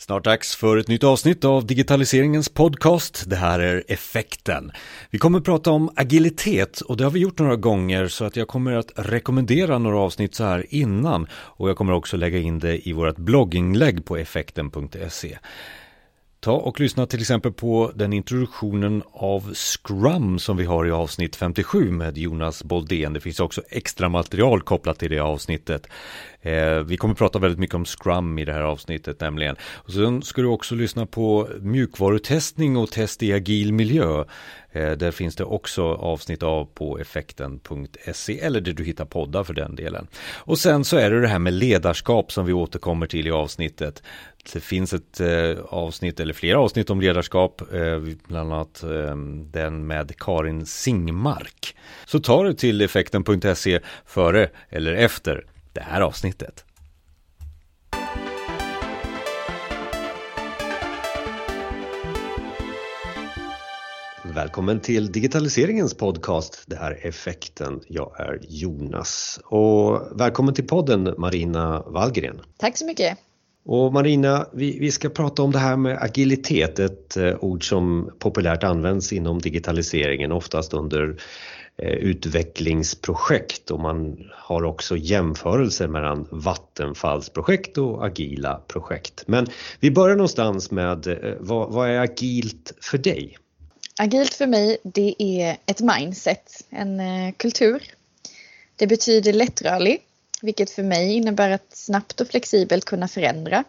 Snart dags för ett nytt avsnitt av digitaliseringens podcast. Det här är Effekten. Vi kommer att prata om agilitet och det har vi gjort några gånger så att jag kommer att rekommendera några avsnitt så här innan och jag kommer också lägga in det i vårt blogginlägg på effekten.se. Ta och lyssna till exempel på den introduktionen av Scrum som vi har i avsnitt 57 med Jonas Boldén. Det finns också extra material kopplat till det avsnittet. Eh, vi kommer prata väldigt mycket om Scrum i det här avsnittet nämligen. Och sen ska du också lyssna på mjukvarutestning och test i agil miljö. Eh, där finns det också avsnitt av på effekten.se eller där du hittar poddar för den delen. Och sen så är det det här med ledarskap som vi återkommer till i avsnittet. Det finns ett eh, avsnitt eller flera avsnitt om ledarskap, eh, bland annat eh, den med Karin Singmark. Så ta det till effekten.se före eller efter det här avsnittet. Välkommen till digitaliseringens podcast. Det här är Effekten. Jag är Jonas och välkommen till podden Marina Wallgren. Tack så mycket. Och Marina, vi, vi ska prata om det här med agilitet, ett eh, ord som populärt används inom digitaliseringen, oftast under Eh, utvecklingsprojekt och man har också jämförelser mellan vattenfallsprojekt och agila projekt. Men vi börjar någonstans med eh, vad, vad är agilt för dig? Agilt för mig det är ett mindset, en eh, kultur. Det betyder lättrörlig, vilket för mig innebär att snabbt och flexibelt kunna förändra.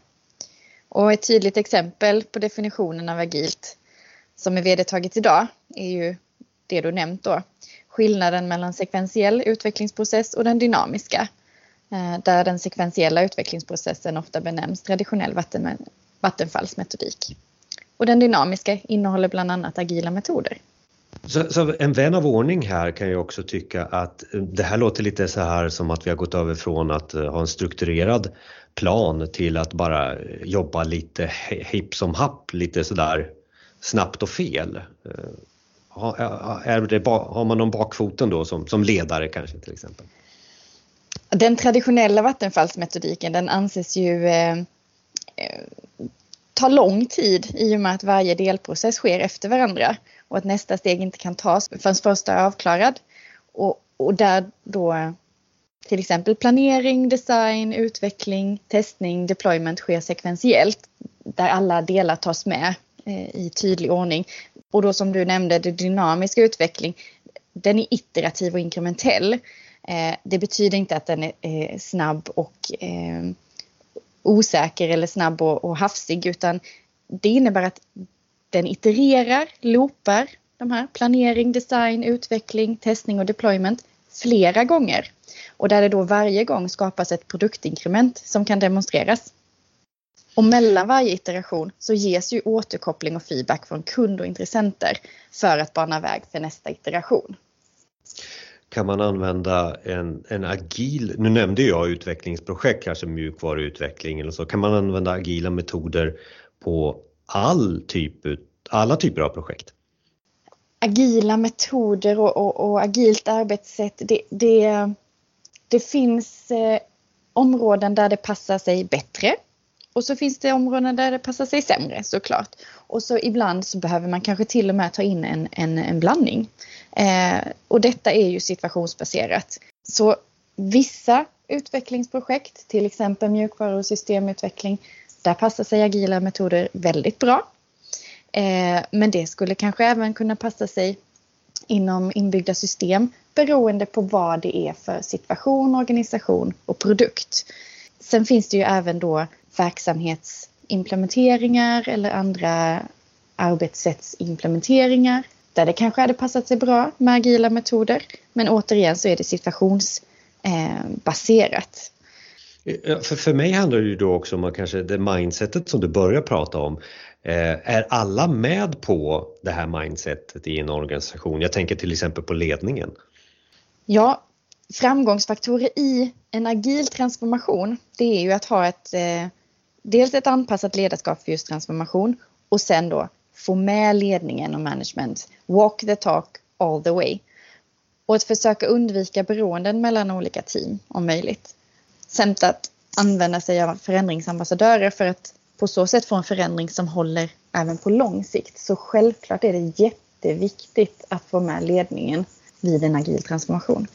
Och ett tydligt exempel på definitionen av agilt som är vedertaget idag är ju det du nämnt då. Skillnaden mellan sekventiell utvecklingsprocess och den dynamiska. Eh, där den sekventiella utvecklingsprocessen ofta benämns traditionell vatten, vattenfallsmetodik. Och den dynamiska innehåller bland annat agila metoder. Så, så, en vän av ordning här kan ju också tycka att det här låter lite så här som att vi har gått över från att eh, ha en strukturerad plan till att bara jobba lite hipp som happ, lite sådär snabbt och fel. Eh, är det, har man någon bakfoten då som, som ledare kanske till exempel? Den traditionella vattenfallsmetodiken den anses ju eh, ta lång tid i och med att varje delprocess sker efter varandra och att nästa steg inte kan tas förrän första är avklarad. Och, och där då till exempel planering, design, utveckling, testning, deployment sker sekventiellt där alla delar tas med Eh, i tydlig ordning. Och då som du nämnde, det dynamiska utveckling, den är iterativ och inkrementell. Eh, det betyder inte att den är eh, snabb och osäker eller snabb och hafsig utan det innebär att den itererar, loopar de här planering, design, utveckling, testning och deployment flera gånger. Och där det då varje gång skapas ett produktinkrement som kan demonstreras. Och mellan varje iteration så ges ju återkoppling och feedback från kund och intressenter för att bana väg för nästa iteration. Kan man använda en, en agil, nu nämnde jag utvecklingsprojekt, kanske mjukvaruutveckling eller så, kan man använda agila metoder på all typ, alla typer av projekt? Agila metoder och, och, och agilt arbetssätt, det, det, det finns eh, områden där det passar sig bättre och så finns det områden där det passar sig sämre såklart. Och så ibland så behöver man kanske till och med ta in en, en, en blandning. Eh, och detta är ju situationsbaserat. Så vissa utvecklingsprojekt, till exempel mjukvaru och systemutveckling, där passar sig agila metoder väldigt bra. Eh, men det skulle kanske även kunna passa sig inom inbyggda system beroende på vad det är för situation, organisation och produkt. Sen finns det ju även då verksamhetsimplementeringar eller andra arbetssättsimplementeringar där det kanske hade passat sig bra med agila metoder. Men återigen så är det situationsbaserat. Eh, för, för mig handlar det ju då också om kanske det mindsetet som du börjar prata om. Eh, är alla med på det här mindsetet i en organisation? Jag tänker till exempel på ledningen. Ja, framgångsfaktorer i en agil transformation det är ju att ha ett eh, dels ett anpassat ledarskap för just transformation och sen då få med ledningen och management. Walk the talk all the way. Och att försöka undvika beroenden mellan olika team om möjligt. Samt att använda sig av förändringsambassadörer för att på så sätt få en förändring som håller även på lång sikt. Så självklart är det jätteviktigt att få med ledningen vid en agil transformation.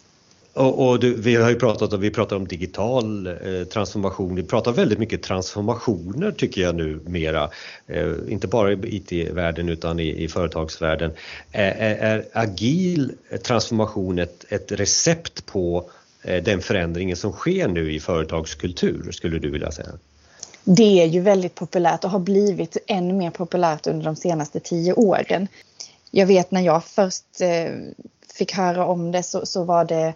Och, och du, vi har ju pratat om, vi pratar om digital eh, transformation. Vi pratar väldigt mycket transformationer tycker jag nu mera. Eh, inte bara i IT-världen utan i, i företagsvärlden. Är, är, är agil transformation ett, ett recept på eh, den förändringen som sker nu i företagskultur skulle du vilja säga? Det är ju väldigt populärt och har blivit än mer populärt under de senaste tio åren. Jag vet när jag först eh, fick höra om det så, så var det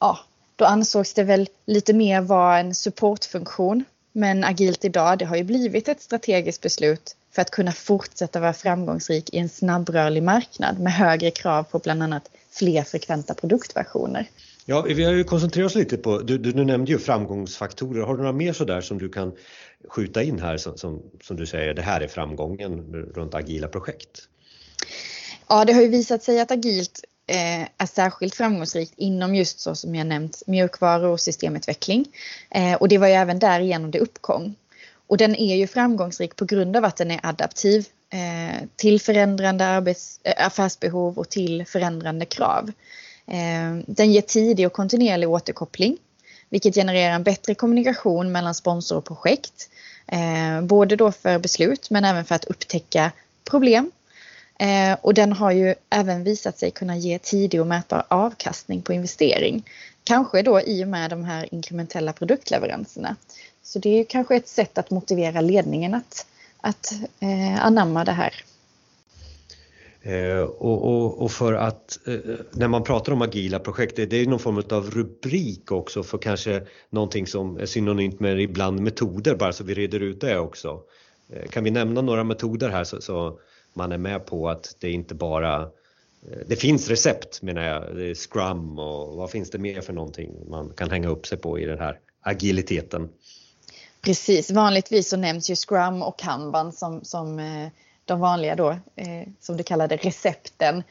ja, då ansågs det väl lite mer vara en supportfunktion. Men agilt idag, det har ju blivit ett strategiskt beslut för att kunna fortsätta vara framgångsrik i en snabbrörlig marknad med högre krav på bland annat fler frekventa produktversioner. Ja, vi har ju koncentrerat oss lite på, du, du, du nämnde ju framgångsfaktorer. Har du några mer sådär som du kan skjuta in här som, som, som du säger, det här är framgången runt agila projekt? Ja, det har ju visat sig att agilt eh, är särskilt framgångsrikt inom just så som jag nämnt mjukvaror och systemutveckling. Eh, och det var ju även därigenom det uppkom. Och den är ju framgångsrik på grund av att den är adaptiv eh, till förändrande arbets, eh, affärsbehov och till förändrande krav. Eh, den ger tidig och kontinuerlig återkoppling vilket genererar en bättre kommunikation mellan sponsor och projekt. Eh, både då för beslut men även för att upptäcka problem Eh, och den har ju även visat sig kunna ge tidig och mätbar avkastning på investering. Kanske då i och med de här inkrementella produktleveranserna. Så det är ju kanske ett sätt att motivera ledningen att, att eh, anamma det här. Eh, och, och, och, för att eh, när man pratar om agila projekt, det, det är någon form av rubrik också för kanske någonting som är synonymt med ibland metoder, bara så vi reder ut det också. Eh, kan vi nämna några metoder här så, så man är med på att det inte bara eh, det finns recept menar jag, det är Scrum och vad finns det mer för någonting man kan hänga upp sig på i den här agiliteten? Precis, vanligtvis så nämns ju Scrum och Kanban som, som eh, de vanliga då, eh, som du kallade recepten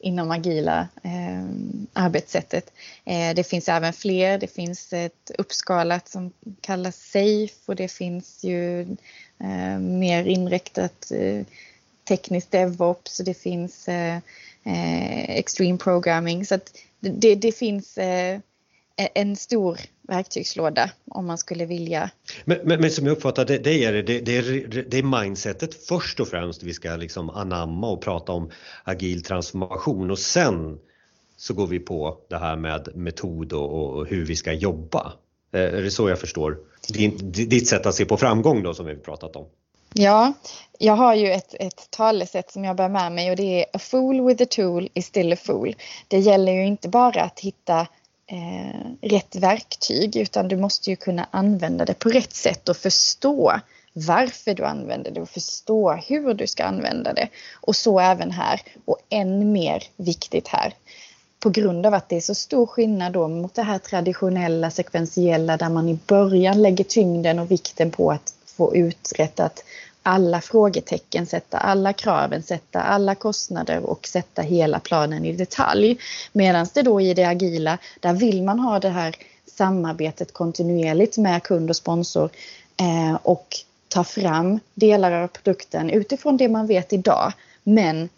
inom agila arbetssättet. det finns även fler, det finns ett uppskalat som kallas SAFE och det finns ju eh, mer inriktat eh, tekniskt DevOps det finns eh, eh, Extreme Programming. Så att det, det finns eh, e-, en stor verktygslåda om man skulle vilja. Men, men, men som jag uppfattar det, det är det, det, är, det är mindsetet först och främst vi ska liksom anamma och prata om agil transformation och sen så går vi på det här med metod och, och hur vi ska jobba. Eh, är det så jag förstår? Ditt sätt att se på framgång då som vi pratat om. Ja, jag har ju ett, ett talesätt som jag bär med mig och det är A fool with a tool is still a fool. Det gäller ju inte bara att hitta eh, rätt verktyg utan du måste ju kunna använda det på rätt sätt och förstå varför du använder det och förstå hur du ska använda det. Och så även här och än mer viktigt här på grund av att det är så stor skillnad då mot det här traditionella sekventiella där man i början lägger tyngden och vikten på att få uträttat alla frågetecken, sätta alla kraven, sätta alla kostnader och sätta hela planen i detalj. Medan det då i det agila, där vill man ha det här samarbetet kontinuerligt med kund och sponsor eh, och ta fram delar av produkten utifrån det man vet idag. Men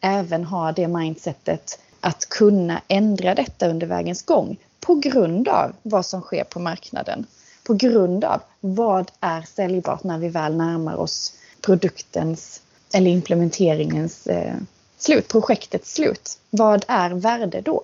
även ha det mindsetet att kunna ändra detta under vägens gång på grund av vad som sker på marknaden. På grund av vad är säljbart när vi väl närmar oss produktens eller implementeringens eh, slut, projektets slut. Vad är värde då?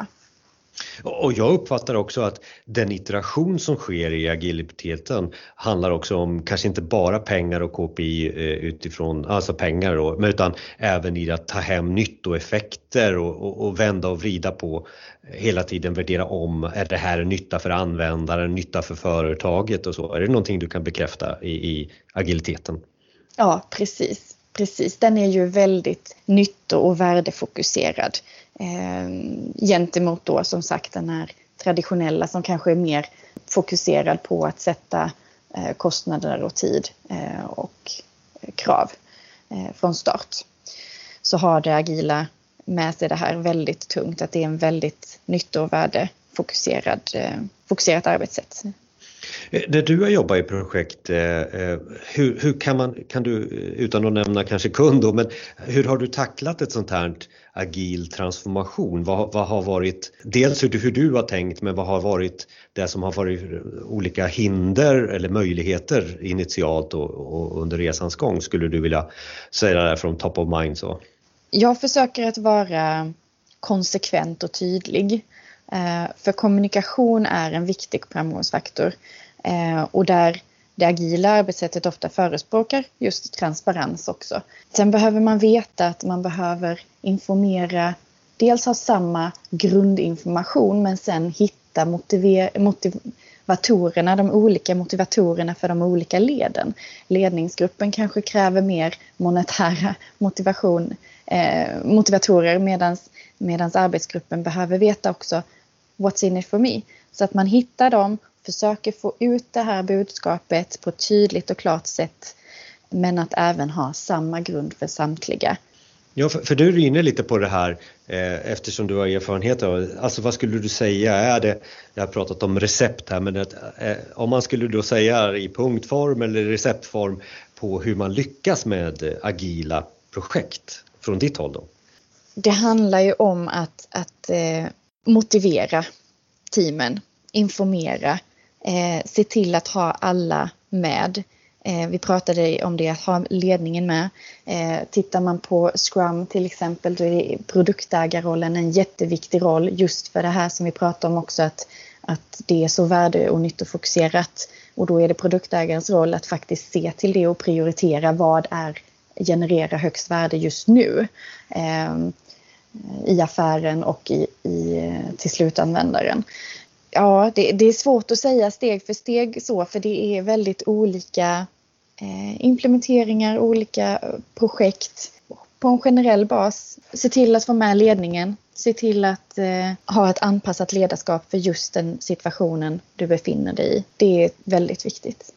Och jag uppfattar också att den iteration som sker i agiliteten handlar också om kanske inte bara pengar och KPI eh, utifrån, alltså pengar då, utan även i att ta hem nyttoeffekter och, och, och vända och vrida på eh, hela tiden värdera om, är det här nytta för användaren, nytta för företaget och så? Är det någonting du kan bekräfta i, i agiliteten? Ja, precis. Precis, den är ju väldigt nytto och värdefokuserad eh, gentemot då som sagt den här traditionella som kanske är mer fokuserad på att sätta eh, kostnader och tid eh, och krav eh, från start. Så har det agila med sig det här väldigt tungt att det är en väldigt nytto och värdefokuserad eh, fokuserat arbetssätt. Där när du har jobbat i projekt, eh, eh, hur, hur, kan man, kan du, utan att nämna kanske kund då, men hur har du tacklat ett sånt här agil transformation? Vad, vad har varit, dels hur du, hur du har tänkt, men vad har varit det som har varit olika hinder eller möjligheter initialt och, och under resans gång? Skulle du vilja säga det från top of mind så? Jag försöker att vara konsekvent och tydlig. Eh, för kommunikation är en viktig framgångsfaktor eh, och där det agila arbetssättet ofta förespråkar just transparens också. Sen behöver man veta att man behöver informera, dels ha samma grundinformation men sen hitta motivatorerna, de olika motivatorerna för de olika leden. Ledningsgruppen kanske kräver mer monetära motivation, eh, motivatorer medan arbetsgruppen behöver veta också what's in it for me. Så att man hittar dem, försöker få ut det här budskapet på ett tydligt och klart sätt. Men att även ha samma grund för samtliga. Ja, för, för du är inne lite på det här eh, eftersom du har erfarenhet av Alltså vad skulle du säga är det, jag har pratat om recept här, men att, eh, om man skulle då säga i punktform eller receptform på hur man lyckas med agila projekt från ditt håll då? Det handlar ju om att, att eh, motivera teamen, informera, eh, se till att ha alla med. Eh, vi pratade om det, att ha ledningen med. Eh, tittar man på Scrum till exempel, då är produktägarrollen en jätteviktig roll just för det här som vi pratade om också att, att det är så värde och nyttofokuserat. Och då är det produktägarens roll att faktiskt se till det och prioritera vad är genererar högst värde just nu. Eh, i affären och i, i, eh, till slutanvändaren. Ja, det, det, är svårt att säga steg för steg så, för det är väldigt olika eh, implementeringar, olika projekt på en generell bas. Se till att få med ledningen. Se till att eh, ha ett anpassat ledarskap för just den situationen du befinner dig i. Det är väldigt viktigt.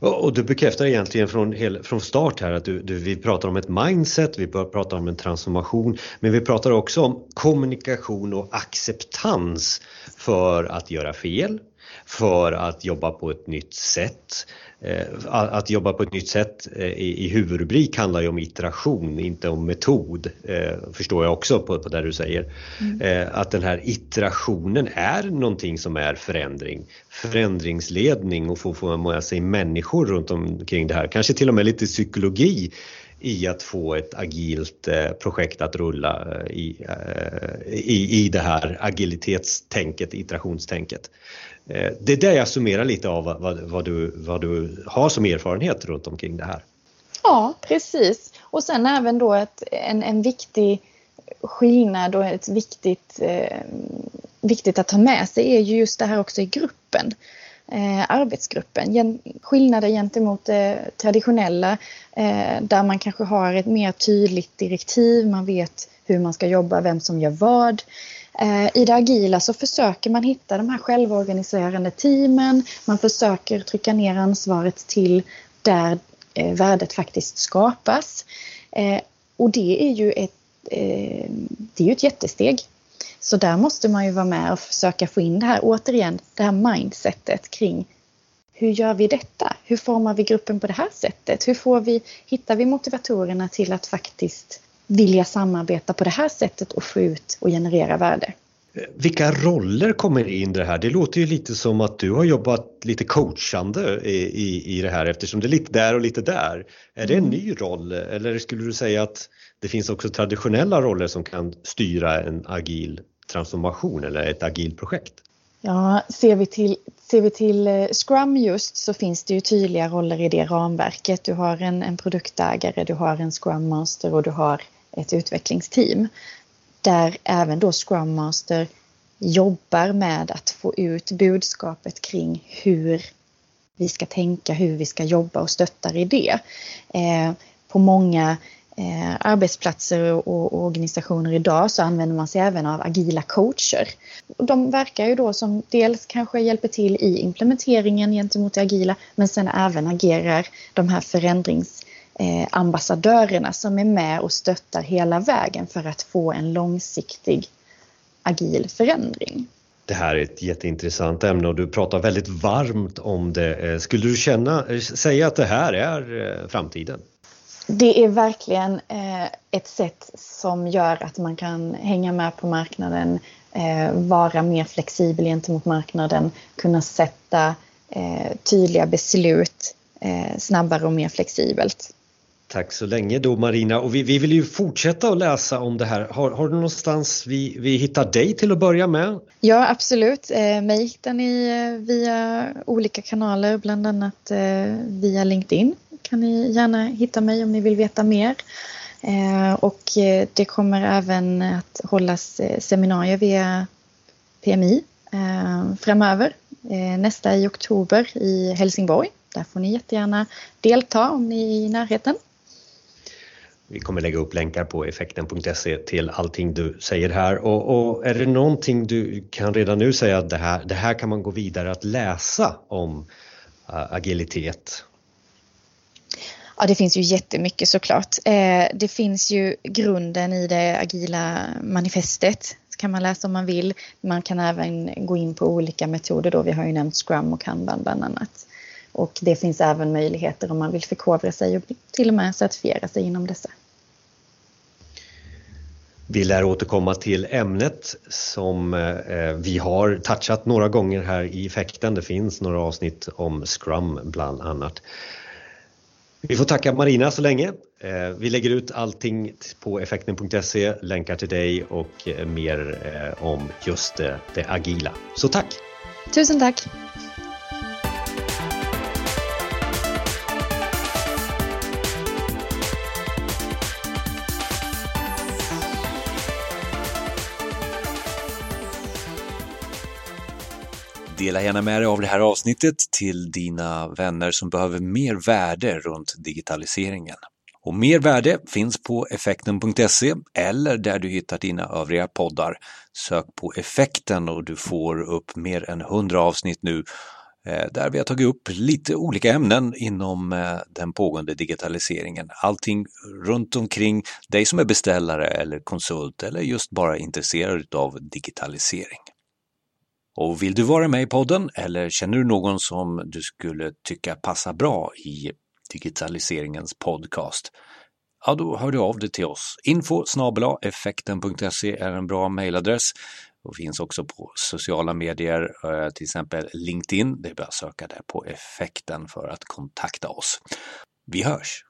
Och du bekräftar egentligen från, hel, från start här att du, du, vi pratar om ett mindset, vi pratar om en transformation, men vi pratar också om kommunikation och acceptans för att göra fel, för att jobba på ett nytt sätt. Eh, att jobba på ett nytt sätt eh, i, huvudrubrik handlar ju om iteration, inte om metod, eh, förstår jag också på, på det du säger. Mm. Att den här iterationen är någonting som är förändring, förändringsledning och få, få med sig människor runt omkring det här, kanske till och med lite psykologi i att få ett agilt projekt att rulla i, i, i det här agilitetstänket, iterationstänket. Eh, det är det jag summerar lite av vad, vad, du, vad du har som erfarenhet runt omkring det här. Ja, precis. Och sen även då ett, en, en viktig skillnad och ett viktigt, eh, viktigt att ta med sig är ju just det här också i gruppen. Eh, arbetsgruppen. Gen, skillnader gentemot det eh, traditionella eh, där man kanske har ett mer tydligt direktiv, man vet hur man ska jobba, vem som gör vad. Eh, I det agila så försöker man hitta de här självorganiserande teamen. Man försöker trycka ner ansvaret till där eh, värdet faktiskt skapas. Eh, och det är ju ett, det är ett jättesteg. Så där måste man ju vara med och försöka få in det här, återigen, det här mindsetet kring hur gör vi detta? Hur formar vi gruppen på det här sättet? Hur får vi, hittar vi motivatorerna till att faktiskt vilja samarbeta på det här sättet och få ut och generera värde. Vilka roller kommer in i det här? Det låter ju lite som att du har jobbat lite coachande i, i, i det här eftersom det är lite där och lite där. Är det en mm. ny roll eller skulle du säga att det finns också traditionella roller som kan styra en agil transformation eller ett agilt projekt? Ja, ser vi, till, ser vi till eh, Scrum just så finns det ju tydliga roller i det ramverket. Du har en, en produktägare, du har en Scrum Master och du har ett utvecklingsteam. Där även då Scrum Master jobbar med att få ut budskapet kring hur vi ska tänka, hur vi ska jobba och stöttar i det. Eh, på många eh, arbetsplatser och, och, organisationer idag så använder man sig även av agila coacher. De verkar ju då som dels kanske hjälper till i implementeringen gentemot det agila men sen även agerar de här förändrings eh, som är med och stöttar hela vägen för att få en långsiktig agil förändring. Det här är ett jätteintressant ämne och du pratar väldigt varmt om det. Eh, skulle du känna, eh, säga att det här är eh, framtiden? Det är verkligen ett sätt som gör att man kan hänga med på marknaden, vara mer flexibel gentemot marknaden, kunna sätta tydliga beslut snabbare och mer flexibelt. Tack så länge då Marina och vi, vi vill ju fortsätta att läsa om det här. Har, har du någonstans vi, vi hittar dig till att börja med? Ja absolut, eh, mig hittar ni eh, via olika kanaler, bland annat eh, via LinkedIn kan ni gärna hitta mig om ni vill veta mer. Eh, och eh, det kommer även att hållas eh, seminarier via PMI framöver. nästa i oktober i Helsingborg. Där får ni jättegärna delta om ni är i närheten. Vi kommer lägga upp länkar på effekten.se till allting du säger här och, och, är det någonting du kan redan nu säga att det här, det här kan man gå vidare att läsa om uh, agilitet? Ja, det finns ju jättemycket såklart. Eh, det finns ju grunden i det agila manifestet kan man läsa om man vill. Man kan även gå in på olika metoder då. Vi har ju nämnt Scrum och Kanban bland annat. Och det finns även möjligheter om man vill förkovra sig och till och med certifiera sig inom dessa. Vi lär återkomma till ämnet som eh, vi har touchat några gånger här i effekten. Det finns några avsnitt om Scrum bland annat. Vi får tacka Marina så länge. Eh, vi lägger ut allting på effekten.se, länkar till dig och eh, mer om just det agila. Så tack! Tusen tack! Dela gärna med dig av det här avsnittet till dina vänner som behöver mer värde runt digitaliseringen. Och mer värde finns på effekten.se eller där du hittar dina övriga poddar. Sök på effekten och du får upp mer än 100 avsnitt nu eh, där vi har tagit upp lite olika ämnen inom eh, den pågående digitaliseringen. Allting runt omkring dig som är beställare eller konsult eller just bara intresserad av digitalisering. Och vill du vara med i podden eller känner du någon som du skulle tycka passar bra i digitaliseringens podcast? Ja, då hör du av dig till oss. Info effekten.se är en bra mejladress och finns också på sociala medier, eh, till exempel LinkedIn. Det är bara att söka där på effekten för att kontakta oss. Vi hörs!